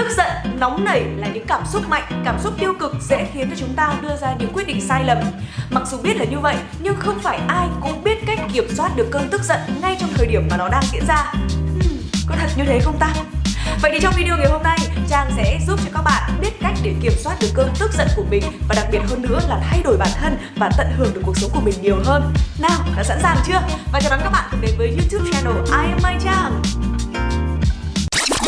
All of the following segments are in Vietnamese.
Tức giận, nóng nảy là những cảm xúc mạnh, cảm xúc tiêu cực dễ khiến cho chúng ta đưa ra những quyết định sai lầm. Mặc dù biết là như vậy, nhưng không phải ai cũng biết cách kiểm soát được cơn tức giận ngay trong thời điểm mà nó đang diễn ra. Hmm, có thật như thế không ta? Vậy thì trong video ngày hôm nay, Trang sẽ giúp cho các bạn biết cách để kiểm soát được cơn tức giận của mình và đặc biệt hơn nữa là thay đổi bản thân và tận hưởng được cuộc sống của mình nhiều hơn. Nào, đã sẵn sàng chưa? Và chào đón các bạn cùng đến với YouTube channel I am Mai Trang.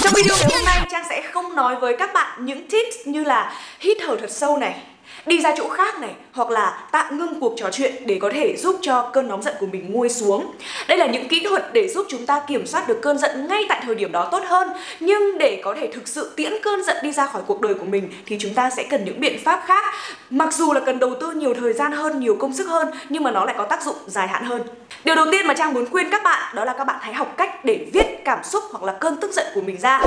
Trong video ngày hôm nay Trang sẽ không nói với các bạn những tips như là hít thở thật sâu này đi ra chỗ khác này hoặc là tạm ngưng cuộc trò chuyện để có thể giúp cho cơn nóng giận của mình nguôi xuống. Đây là những kỹ thuật để giúp chúng ta kiểm soát được cơn giận ngay tại thời điểm đó tốt hơn. Nhưng để có thể thực sự tiễn cơn giận đi ra khỏi cuộc đời của mình thì chúng ta sẽ cần những biện pháp khác. Mặc dù là cần đầu tư nhiều thời gian hơn, nhiều công sức hơn nhưng mà nó lại có tác dụng dài hạn hơn. Điều đầu tiên mà Trang muốn khuyên các bạn đó là các bạn hãy học cách để viết cảm xúc hoặc là cơn tức giận của mình ra.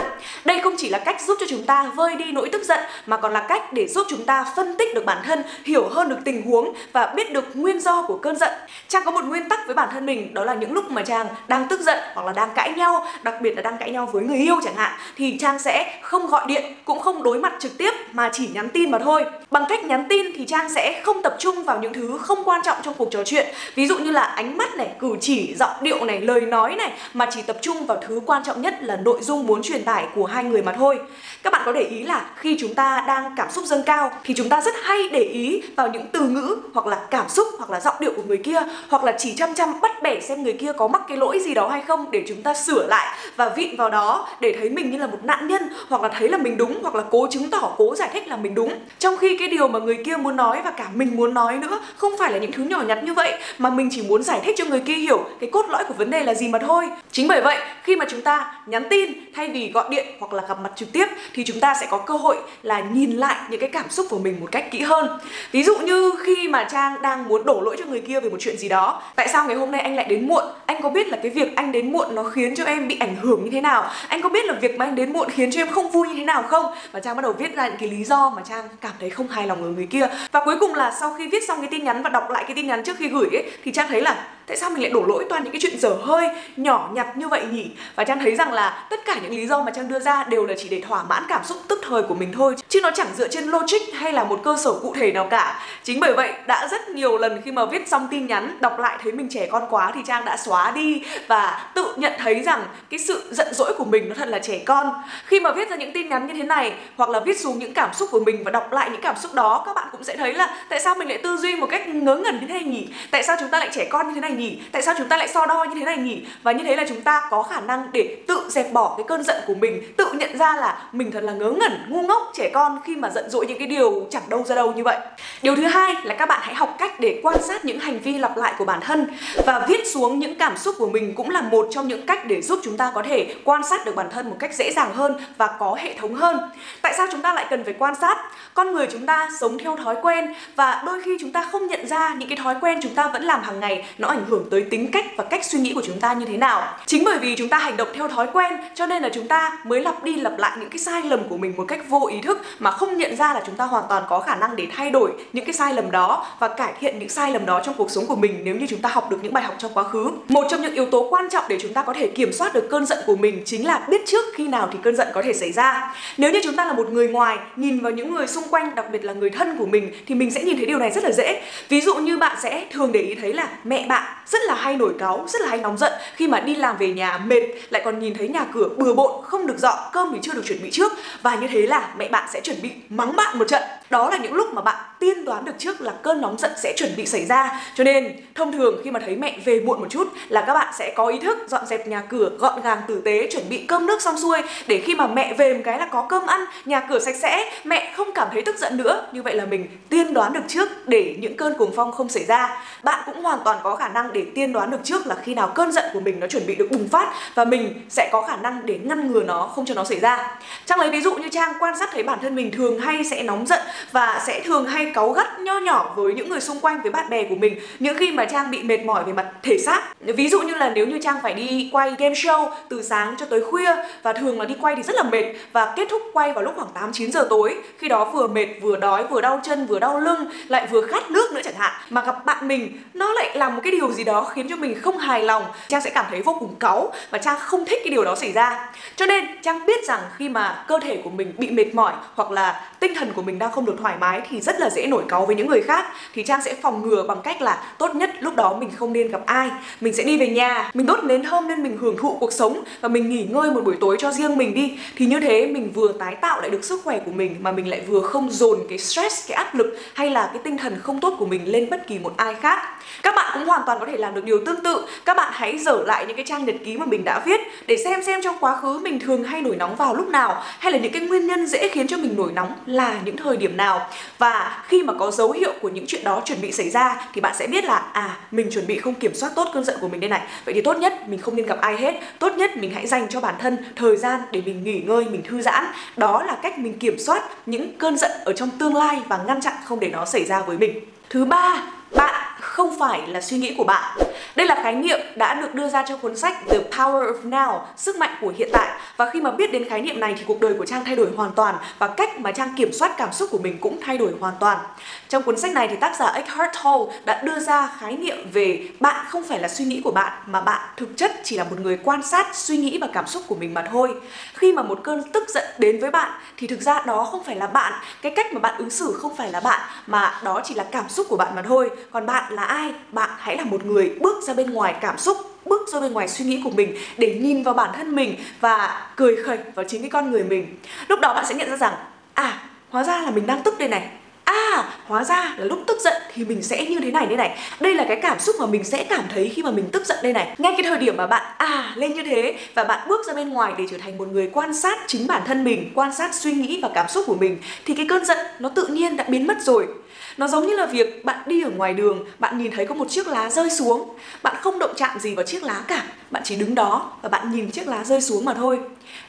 Đây không chỉ là cách giúp cho chúng ta vơi đi nỗi tức giận mà còn là cách để giúp chúng ta phân tích được bản thân, hiểu hơn được tình huống và biết được nguyên do của cơn giận. Trang có một nguyên tắc với bản thân mình đó là những lúc mà Trang đang tức giận hoặc là đang cãi nhau, đặc biệt là đang cãi nhau với người yêu chẳng hạn thì Trang sẽ không gọi điện cũng không đối mặt trực tiếp mà chỉ nhắn tin mà thôi. Bằng cách nhắn tin thì Trang sẽ không tập trung vào những thứ không quan trọng trong cuộc trò chuyện. Ví dụ như là ánh mắt này, cử chỉ, giọng điệu này, lời nói này mà chỉ tập trung vào thứ quan trọng nhất là nội dung muốn truyền tải của hai người mà thôi. Các bạn có để ý là khi chúng ta đang cảm xúc dâng cao thì chúng ta rất hay để ý vào những từ ngữ hoặc là cảm xúc hoặc là giọng điệu của người kia hoặc là chỉ chăm chăm bắt bẻ xem người kia có mắc cái lỗi gì đó hay không để chúng ta sửa lại và vịn vào đó để thấy mình như là một nạn nhân hoặc là thấy là mình đúng hoặc là cố chứng tỏ cố giải giải thích là mình đúng. Trong khi cái điều mà người kia muốn nói và cả mình muốn nói nữa không phải là những thứ nhỏ nhặt như vậy, mà mình chỉ muốn giải thích cho người kia hiểu cái cốt lõi của vấn đề là gì mà thôi. Chính bởi vậy, khi mà chúng ta nhắn tin thay vì gọi điện hoặc là gặp mặt trực tiếp, thì chúng ta sẽ có cơ hội là nhìn lại những cái cảm xúc của mình một cách kỹ hơn. Ví dụ như khi mà trang đang muốn đổ lỗi cho người kia về một chuyện gì đó, tại sao ngày hôm nay anh lại đến muộn? Anh có biết là cái việc anh đến muộn nó khiến cho em bị ảnh hưởng như thế nào? Anh có biết là việc mà anh đến muộn khiến cho em không vui như thế nào không? Và trang bắt đầu viết ra những cái lý do mà trang cảm thấy không hài lòng ở người kia. Và cuối cùng là sau khi viết xong cái tin nhắn và đọc lại cái tin nhắn trước khi gửi ấy, thì trang thấy là tại sao mình lại đổ lỗi toàn những cái chuyện dở hơi, nhỏ nhặt như vậy nhỉ? Và trang thấy rằng là tất cả những lý do mà trang đưa ra đều là chỉ để thỏa mãn cảm xúc tức thời của mình thôi, chứ nó chẳng dựa trên logic hay là một cơ sở cụ thể nào cả. Chính bởi vậy, đã rất nhiều lần khi mà viết xong tin nhắn, đọc lại thấy mình trẻ con quá thì trang đã xóa đi và tự nhận thấy rằng cái sự giận dỗi của mình nó thật là trẻ con. Khi mà viết ra những tin nhắn như thế này, hoặc là viết xuống những cảm xúc của mình và đọc lại những cảm xúc đó, các bạn cũng sẽ thấy là tại sao mình lại tư duy một cách ngớ ngẩn như thế này nhỉ? Tại sao chúng ta lại trẻ con như thế này nhỉ? Tại sao chúng ta lại so đo như thế này nhỉ? Và như thế là chúng ta có khả năng để tự dẹp bỏ cái cơn giận của mình, tự nhận ra là mình thật là ngớ ngẩn, ngu ngốc, trẻ con khi mà giận dỗi những cái điều chẳng đâu ra đâu như vậy. Điều thứ hai là các bạn hãy học cách để quan sát những hành vi lặp lại của bản thân và viết xuống những cảm xúc của mình cũng là một trong những cách để giúp chúng ta có thể quan sát được bản thân một cách dễ dàng hơn và có hệ thống hơn. Tại sao chúng ta lại cần phải quan sát? Con người chúng ta sống theo thói quen và đôi khi chúng ta không nhận ra những cái thói quen chúng ta vẫn làm hàng ngày, nó ảnh ảnh hưởng tới tính cách và cách suy nghĩ của chúng ta như thế nào. Chính bởi vì chúng ta hành động theo thói quen, cho nên là chúng ta mới lặp đi lặp lại những cái sai lầm của mình một cách vô ý thức mà không nhận ra là chúng ta hoàn toàn có khả năng để thay đổi những cái sai lầm đó và cải thiện những sai lầm đó trong cuộc sống của mình nếu như chúng ta học được những bài học trong quá khứ. Một trong những yếu tố quan trọng để chúng ta có thể kiểm soát được cơn giận của mình chính là biết trước khi nào thì cơn giận có thể xảy ra. Nếu như chúng ta là một người ngoài, nhìn vào những người xung quanh, đặc biệt là người thân của mình, thì mình sẽ nhìn thấy điều này rất là dễ. Ví dụ như bạn sẽ thường để ý thấy là mẹ bạn rất là hay nổi cáu, rất là hay nóng giận. Khi mà đi làm về nhà mệt, lại còn nhìn thấy nhà cửa bừa bộn, không được dọn, cơm thì chưa được chuẩn bị trước. Và như thế là mẹ bạn sẽ chuẩn bị mắng bạn một trận đó là những lúc mà bạn tiên đoán được trước là cơn nóng giận sẽ chuẩn bị xảy ra. Cho nên, thông thường khi mà thấy mẹ về muộn một chút là các bạn sẽ có ý thức dọn dẹp nhà cửa, gọn gàng tử tế, chuẩn bị cơm nước xong xuôi. Để khi mà mẹ về một cái là có cơm ăn, nhà cửa sạch sẽ, mẹ không cảm thấy tức giận nữa. Như vậy là mình tiên đoán được trước để những cơn cuồng phong không xảy ra. Bạn cũng hoàn toàn có khả năng để tiên đoán được trước là khi nào cơn giận của mình nó chuẩn bị được bùng phát và mình sẽ có khả năng để ngăn ngừa nó, không cho nó xảy ra. Trang lấy ví dụ như trang quan sát thấy bản thân mình thường hay sẽ nóng giận và sẽ thường hay cáu gắt nho nhỏ với những người xung quanh, với bạn bè của mình. Những khi mà Trang bị mệt mỏi về mặt thể xác. Ví dụ như là nếu như Trang phải đi quay game show từ sáng cho tới khuya, và thường là đi quay thì rất là mệt. Và kết thúc quay vào lúc khoảng 8 9 giờ tối, khi đó vừa mệt, vừa đói, vừa đau chân, vừa đau lưng, lại vừa khát nước nữa chẳng hạn. Mà gặp bạn mình, nó lại làm một cái điều gì đó khiến cho mình không hài lòng. Trang sẽ cảm thấy vô cùng cáu và Trang không thích cái điều đó xảy ra. Cho nên Trang biết rằng khi mà cơ thể của mình bị mệt mỏi hoặc là tinh thần của mình đang không được thoải mái thì rất là dễ nổi cáu với những người khác, thì Trang sẽ phòng ngừa bằng cách là tốt nhất lúc đó mình không nên gặp ai. Mình sẽ đi về nhà, mình đốt nến thơm nên mình hưởng thụ cuộc sống và mình nghỉ ngơi một buổi tối cho riêng mình đi. Thì như thế mình vừa tái tạo lại được sức khỏe của mình mà mình lại vừa không dồn cái stress, cái áp lực hay là cái tinh thần không tốt của mình lên bất kỳ một ai khác. Các bạn cũng hoàn toàn có thể làm được điều tương tự. Các bạn hãy dở lại những cái trang nhật ký mà mình đã viết để xem xem trong quá khứ mình thường hay nổi nóng vào lúc nào, hay là những cái nguyên nhân dễ khiến cho mình nổi nóng là những thời điểm nào. Và khi mà có dấu hiệu của những chuyện đó chuẩn bị xảy ra thì bạn sẽ biết là à mình chuẩn bị không kiểm soát tốt cơn giận của mình đây này. Vậy thì tốt nhất mình không nên gặp ai hết. Tốt nhất mình hãy dành cho bản thân thời gian để mình nghỉ ngơi, mình thư giãn. Đó là cách mình kiểm soát những cơn giận ở trong tương lai và ngăn chặn không để nó xảy ra với mình. Thứ ba, bạn không phải là suy nghĩ của bạn. Đây là khái niệm đã được đưa ra trong cuốn sách The Power of Now, sức mạnh của hiện tại. Và khi mà biết đến khái niệm này thì cuộc đời của Trang thay đổi hoàn toàn và cách mà Trang kiểm soát cảm xúc của mình cũng thay đổi hoàn toàn. Trong cuốn sách này thì tác giả Eckhart Tolle đã đưa ra khái niệm về bạn không phải là suy nghĩ của bạn mà bạn thực chất chỉ là một người quan sát suy nghĩ và cảm xúc của mình mà thôi. Khi mà một cơn tức giận đến với bạn thì thực ra đó không phải là bạn, cái cách mà bạn ứng xử không phải là bạn mà đó chỉ là cảm xúc của bạn mà thôi. Còn bạn là ai bạn hãy là một người bước ra bên ngoài cảm xúc bước ra bên ngoài suy nghĩ của mình để nhìn vào bản thân mình và cười khẩy vào chính cái con người mình. Lúc đó bạn sẽ nhận ra rằng à hóa ra là mình đang tức đây này. À, hóa ra là lúc tức giận thì mình sẽ như thế này đây này. Đây là cái cảm xúc mà mình sẽ cảm thấy khi mà mình tức giận đây này. Ngay cái thời điểm mà bạn à lên như thế Và bạn bước ra bên ngoài để trở thành một người quan sát chính bản thân mình Quan sát suy nghĩ và cảm xúc của mình Thì cái cơn giận nó tự nhiên đã biến mất rồi nó giống như là việc bạn đi ở ngoài đường, bạn nhìn thấy có một chiếc lá rơi xuống, bạn không động chạm gì vào chiếc lá cả, bạn chỉ đứng đó và bạn nhìn chiếc lá rơi xuống mà thôi.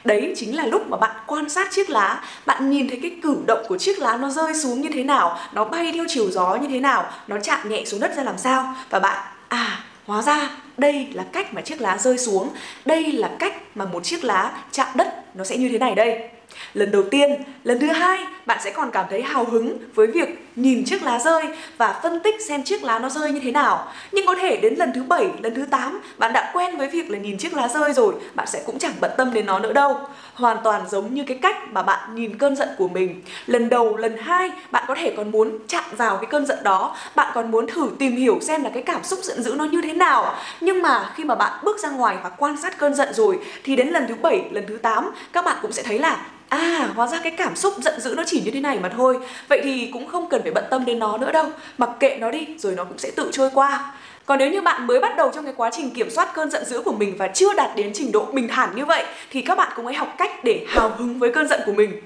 Đấy chính là lúc mà bạn quan sát chiếc lá, bạn nhìn thấy cái cử động của chiếc lá nó rơi xuống như thế nào, nó bay theo chiều gió như thế nào, nó chạm nhẹ xuống đất ra làm sao và bạn à hóa ra đây là cách mà chiếc lá rơi xuống, đây là cách mà một chiếc lá chạm đất nó sẽ như thế này đây. Lần đầu tiên, lần thứ hai, bạn sẽ còn cảm thấy hào hứng với việc nhìn chiếc lá rơi và phân tích xem chiếc lá nó rơi như thế nào. Nhưng có thể đến lần thứ bảy, lần thứ 8, bạn đã quen với việc là nhìn chiếc lá rơi rồi, bạn sẽ cũng chẳng bận tâm đến nó nữa đâu. Hoàn toàn giống như cái cách mà bạn nhìn cơn giận của mình. Lần đầu, lần hai, bạn có thể còn muốn chạm vào cái cơn giận đó, bạn còn muốn thử tìm hiểu xem là cái cảm xúc giận dữ nó như thế nào. Nhưng mà khi mà bạn bước ra ngoài và quan sát cơn giận rồi thì đến lần thứ bảy, lần thứ 8 các bạn cũng sẽ thấy là À, hóa ra cái cảm xúc giận dữ nó chỉ như thế này mà thôi Vậy thì cũng không cần phải bận tâm đến nó nữa đâu. Mặc kệ nó đi, rồi nó cũng sẽ tự trôi qua. Còn nếu như bạn mới bắt đầu trong cái quá trình kiểm soát cơn giận dữ của mình và chưa đạt đến trình độ bình thản như vậy thì các bạn cũng hãy học cách để hào hứng với cơn giận của mình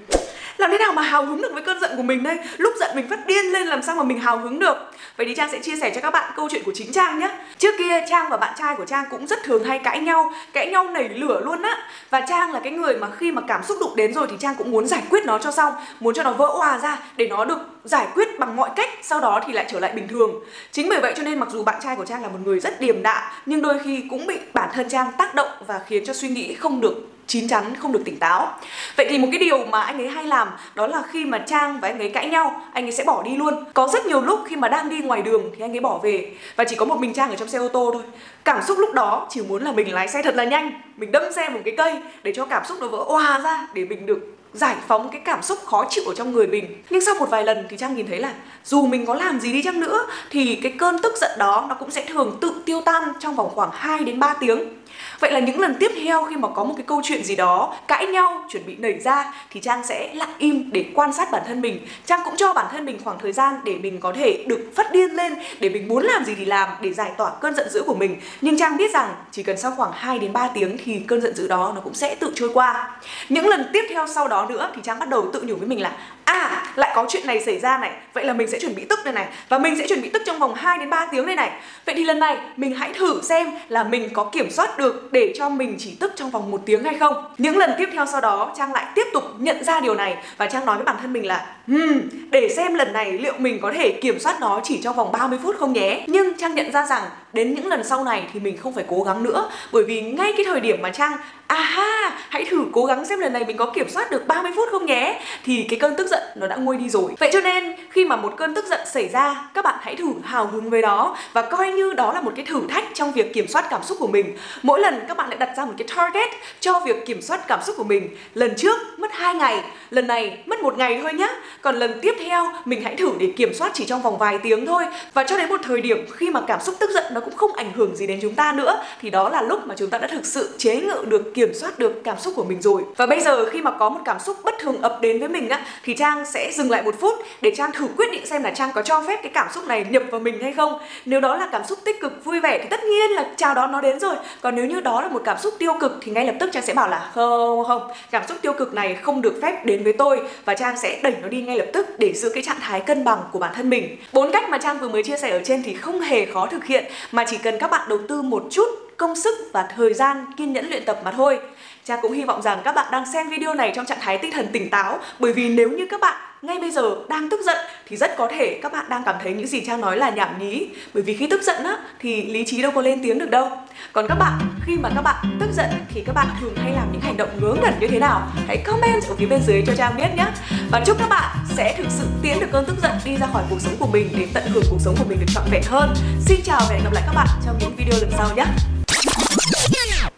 làm thế nào mà hào hứng được với cơn giận của mình đây? Lúc giận mình phát điên lên, làm sao mà mình hào hứng được? Vậy thì trang sẽ chia sẻ cho các bạn câu chuyện của chính trang nhé. Trước kia, trang và bạn trai của trang cũng rất thường hay cãi nhau cãi nhau nảy lửa luôn á. Và trang là cái người mà khi mà cảm xúc đụng đến rồi thì trang cũng muốn giải quyết nó cho xong, muốn cho nó vỡ hòa ra để nó được giải quyết bằng mọi cách, sau đó thì lại trở lại bình thường. Chính bởi vậy cho nên mặc dù bạn trai của trang là một người rất điềm đạm, nhưng đôi khi cũng bị bản thân trang tác động và khiến cho suy nghĩ không được chín chắn không được tỉnh táo. Vậy thì một cái điều mà anh ấy hay làm đó là khi mà trang và anh ấy cãi nhau, anh ấy sẽ bỏ đi luôn. Có rất nhiều lúc khi mà đang đi ngoài đường thì anh ấy bỏ về và chỉ có một mình trang ở trong xe ô tô thôi. Cảm xúc lúc đó chỉ muốn là mình lái xe thật là nhanh, mình đâm xe một cái cây để cho cảm xúc nó vỡ òa ra để mình được giải phóng cái cảm xúc khó chịu ở trong người mình. Nhưng sau một vài lần thì trang nhìn thấy là dù mình có làm gì đi chăng nữa thì cái cơn tức giận đó nó cũng sẽ thường tự tiêu tan trong vòng khoảng 2 đến 3 tiếng. Vậy là những lần tiếp theo khi mà có một cái câu chuyện gì đó cãi nhau, chuẩn bị nảy ra thì Trang sẽ lặng im để quan sát bản thân mình. Trang cũng cho bản thân mình khoảng thời gian để mình có thể được phát điên lên, để mình muốn làm gì thì làm để giải tỏa cơn giận dữ của mình. Nhưng Trang biết rằng chỉ cần sau khoảng 2 đến 3 tiếng thì cơn giận dữ đó nó cũng sẽ tự trôi qua. Những lần tiếp theo sau đó nữa thì Trang bắt đầu tự nhủ với mình là à lại có chuyện này xảy ra này. Vậy là mình sẽ chuẩn bị tức đây này. Và mình sẽ chuẩn bị tức trong vòng 2 đến 3 tiếng đây này. Vậy thì lần này mình hãy thử xem là mình có kiểm soát được để cho mình chỉ tức trong vòng một tiếng hay không. Những lần tiếp theo sau đó trang lại tiếp tục nhận ra điều này. Và trang nói với bản thân mình là hmm, để xem lần này liệu mình có thể kiểm soát nó chỉ trong vòng 30 phút không nhé. Nhưng trang nhận ra rằng đến những lần sau này thì mình không phải cố gắng nữa. Bởi vì ngay cái thời điểm mà trang, aha, hãy thử cố gắng xem lần này mình có kiểm soát được 30 phút không nhé. Thì cái cơn tức giận nó đã nguôi đi rồi. Vậy cho nên, khi mà một cơn tức giận xảy ra, các bạn hãy thử hào hứng với đó và coi như đó là một cái thử thách trong việc kiểm soát cảm xúc của mình. Mỗi lần các bạn lại đặt ra một cái target cho việc kiểm soát cảm xúc của mình. Lần trước mất 2 ngày, lần này mất một ngày thôi nhá. Còn lần tiếp theo, mình hãy thử để kiểm soát chỉ trong vòng vài tiếng thôi. Và cho đến một thời điểm khi mà cảm xúc tức giận nó cũng không ảnh hưởng gì đến chúng ta nữa, thì đó là lúc mà chúng ta đã thực sự chế ngự được, kiểm soát được cảm xúc của mình rồi. Và bây giờ khi mà có một cảm xúc bất thường ập đến với mình á, thì trang sẽ dừng lại một phút để trang thử quyết định xem là trang có cho phép cái cảm xúc này nhập vào mình hay không. Nếu đó là cảm xúc tích cực, vui vẻ thì tất nhiên là chào đón nó đến rồi. Còn nếu như đó là một cảm xúc tiêu cực thì ngay lập tức trang sẽ bảo là không không, cảm xúc tiêu cực này không được phép đến với tôi. Và trang sẽ đẩy nó đi ngay lập tức để giữ cái trạng thái cân bằng của bản thân mình. Bốn cách mà trang vừa mới chia sẻ ở trên thì không hề khó thực hiện mà chỉ cần các bạn đầu tư một chút công sức và thời gian kiên nhẫn luyện tập mà thôi. Cha cũng hy vọng rằng các bạn đang xem video này trong trạng thái tinh thần tỉnh táo bởi vì nếu như các bạn ngay bây giờ đang tức giận thì rất có thể các bạn đang cảm thấy những gì Trang nói là nhảm nhí. Bởi vì khi tức giận á, thì lý trí đâu có lên tiếng được đâu. Còn các bạn, khi mà các bạn tức giận thì các bạn thường hay làm những hành động ngớ ngẩn như thế nào? Hãy comment ở phía bên dưới cho Trang biết nhé và chúc các bạn sẽ thực sự tiến được cơn tức giận đi ra khỏi cuộc sống của mình để tận hưởng cuộc sống của mình được trọn vẹn hơn. Xin chào và hẹn gặp lại các bạn trong những video lần sau nhé